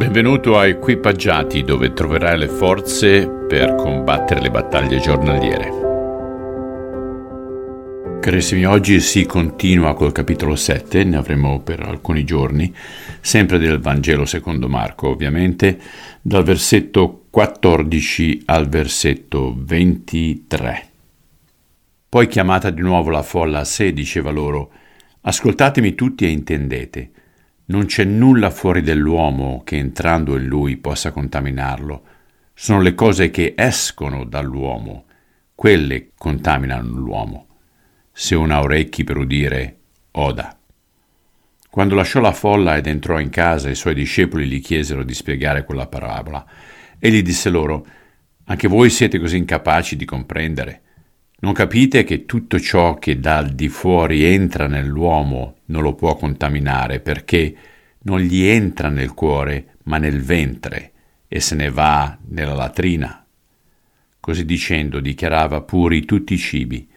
Benvenuto a Equipaggiati dove troverai le forze per combattere le battaglie giornaliere. Carissimi, oggi si continua col capitolo 7, ne avremo per alcuni giorni, sempre del Vangelo secondo Marco ovviamente, dal versetto 14 al versetto 23. Poi chiamata di nuovo la folla a sé, diceva loro, Ascoltatemi tutti e intendete. Non c'è nulla fuori dell'uomo che entrando in lui possa contaminarlo. Sono le cose che escono dall'uomo, quelle contaminano l'uomo. Se uno ha orecchi per udire, oda. Quando lasciò la folla ed entrò in casa, i suoi discepoli gli chiesero di spiegare quella parabola. Egli disse loro, Anche voi siete così incapaci di comprendere? Non capite che tutto ciò che dal di fuori entra nell'uomo non lo può contaminare perché non gli entra nel cuore ma nel ventre e se ne va nella latrina. Così dicendo dichiarava puri tutti i cibi.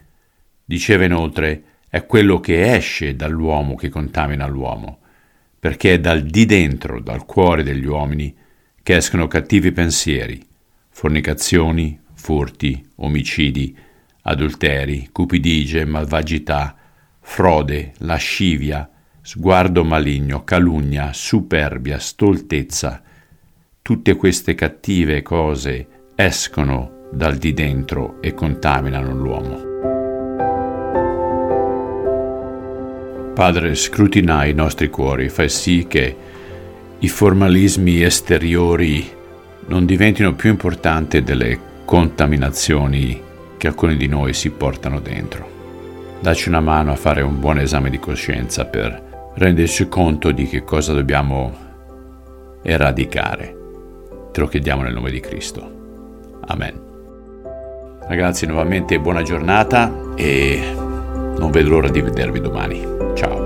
Diceva inoltre è quello che esce dall'uomo che contamina l'uomo, perché è dal di dentro, dal cuore degli uomini, che escono cattivi pensieri, fornicazioni, furti, omicidi, adulteri, cupidigie, malvagità, frode, lascivia, sguardo maligno, calunnia, superbia, stoltezza. Tutte queste cattive cose escono dal di dentro e contaminano l'uomo. Padre, scrutina i nostri cuori, fai sì che i formalismi esteriori non diventino più importanti delle contaminazioni che alcuni di noi si portano dentro. Dacci una mano a fare un buon esame di coscienza per renderci conto di che cosa dobbiamo eradicare. Te lo chiediamo nel nome di Cristo. Amen. Ragazzi, nuovamente buona giornata e non vedo l'ora di vedervi domani. Ciao.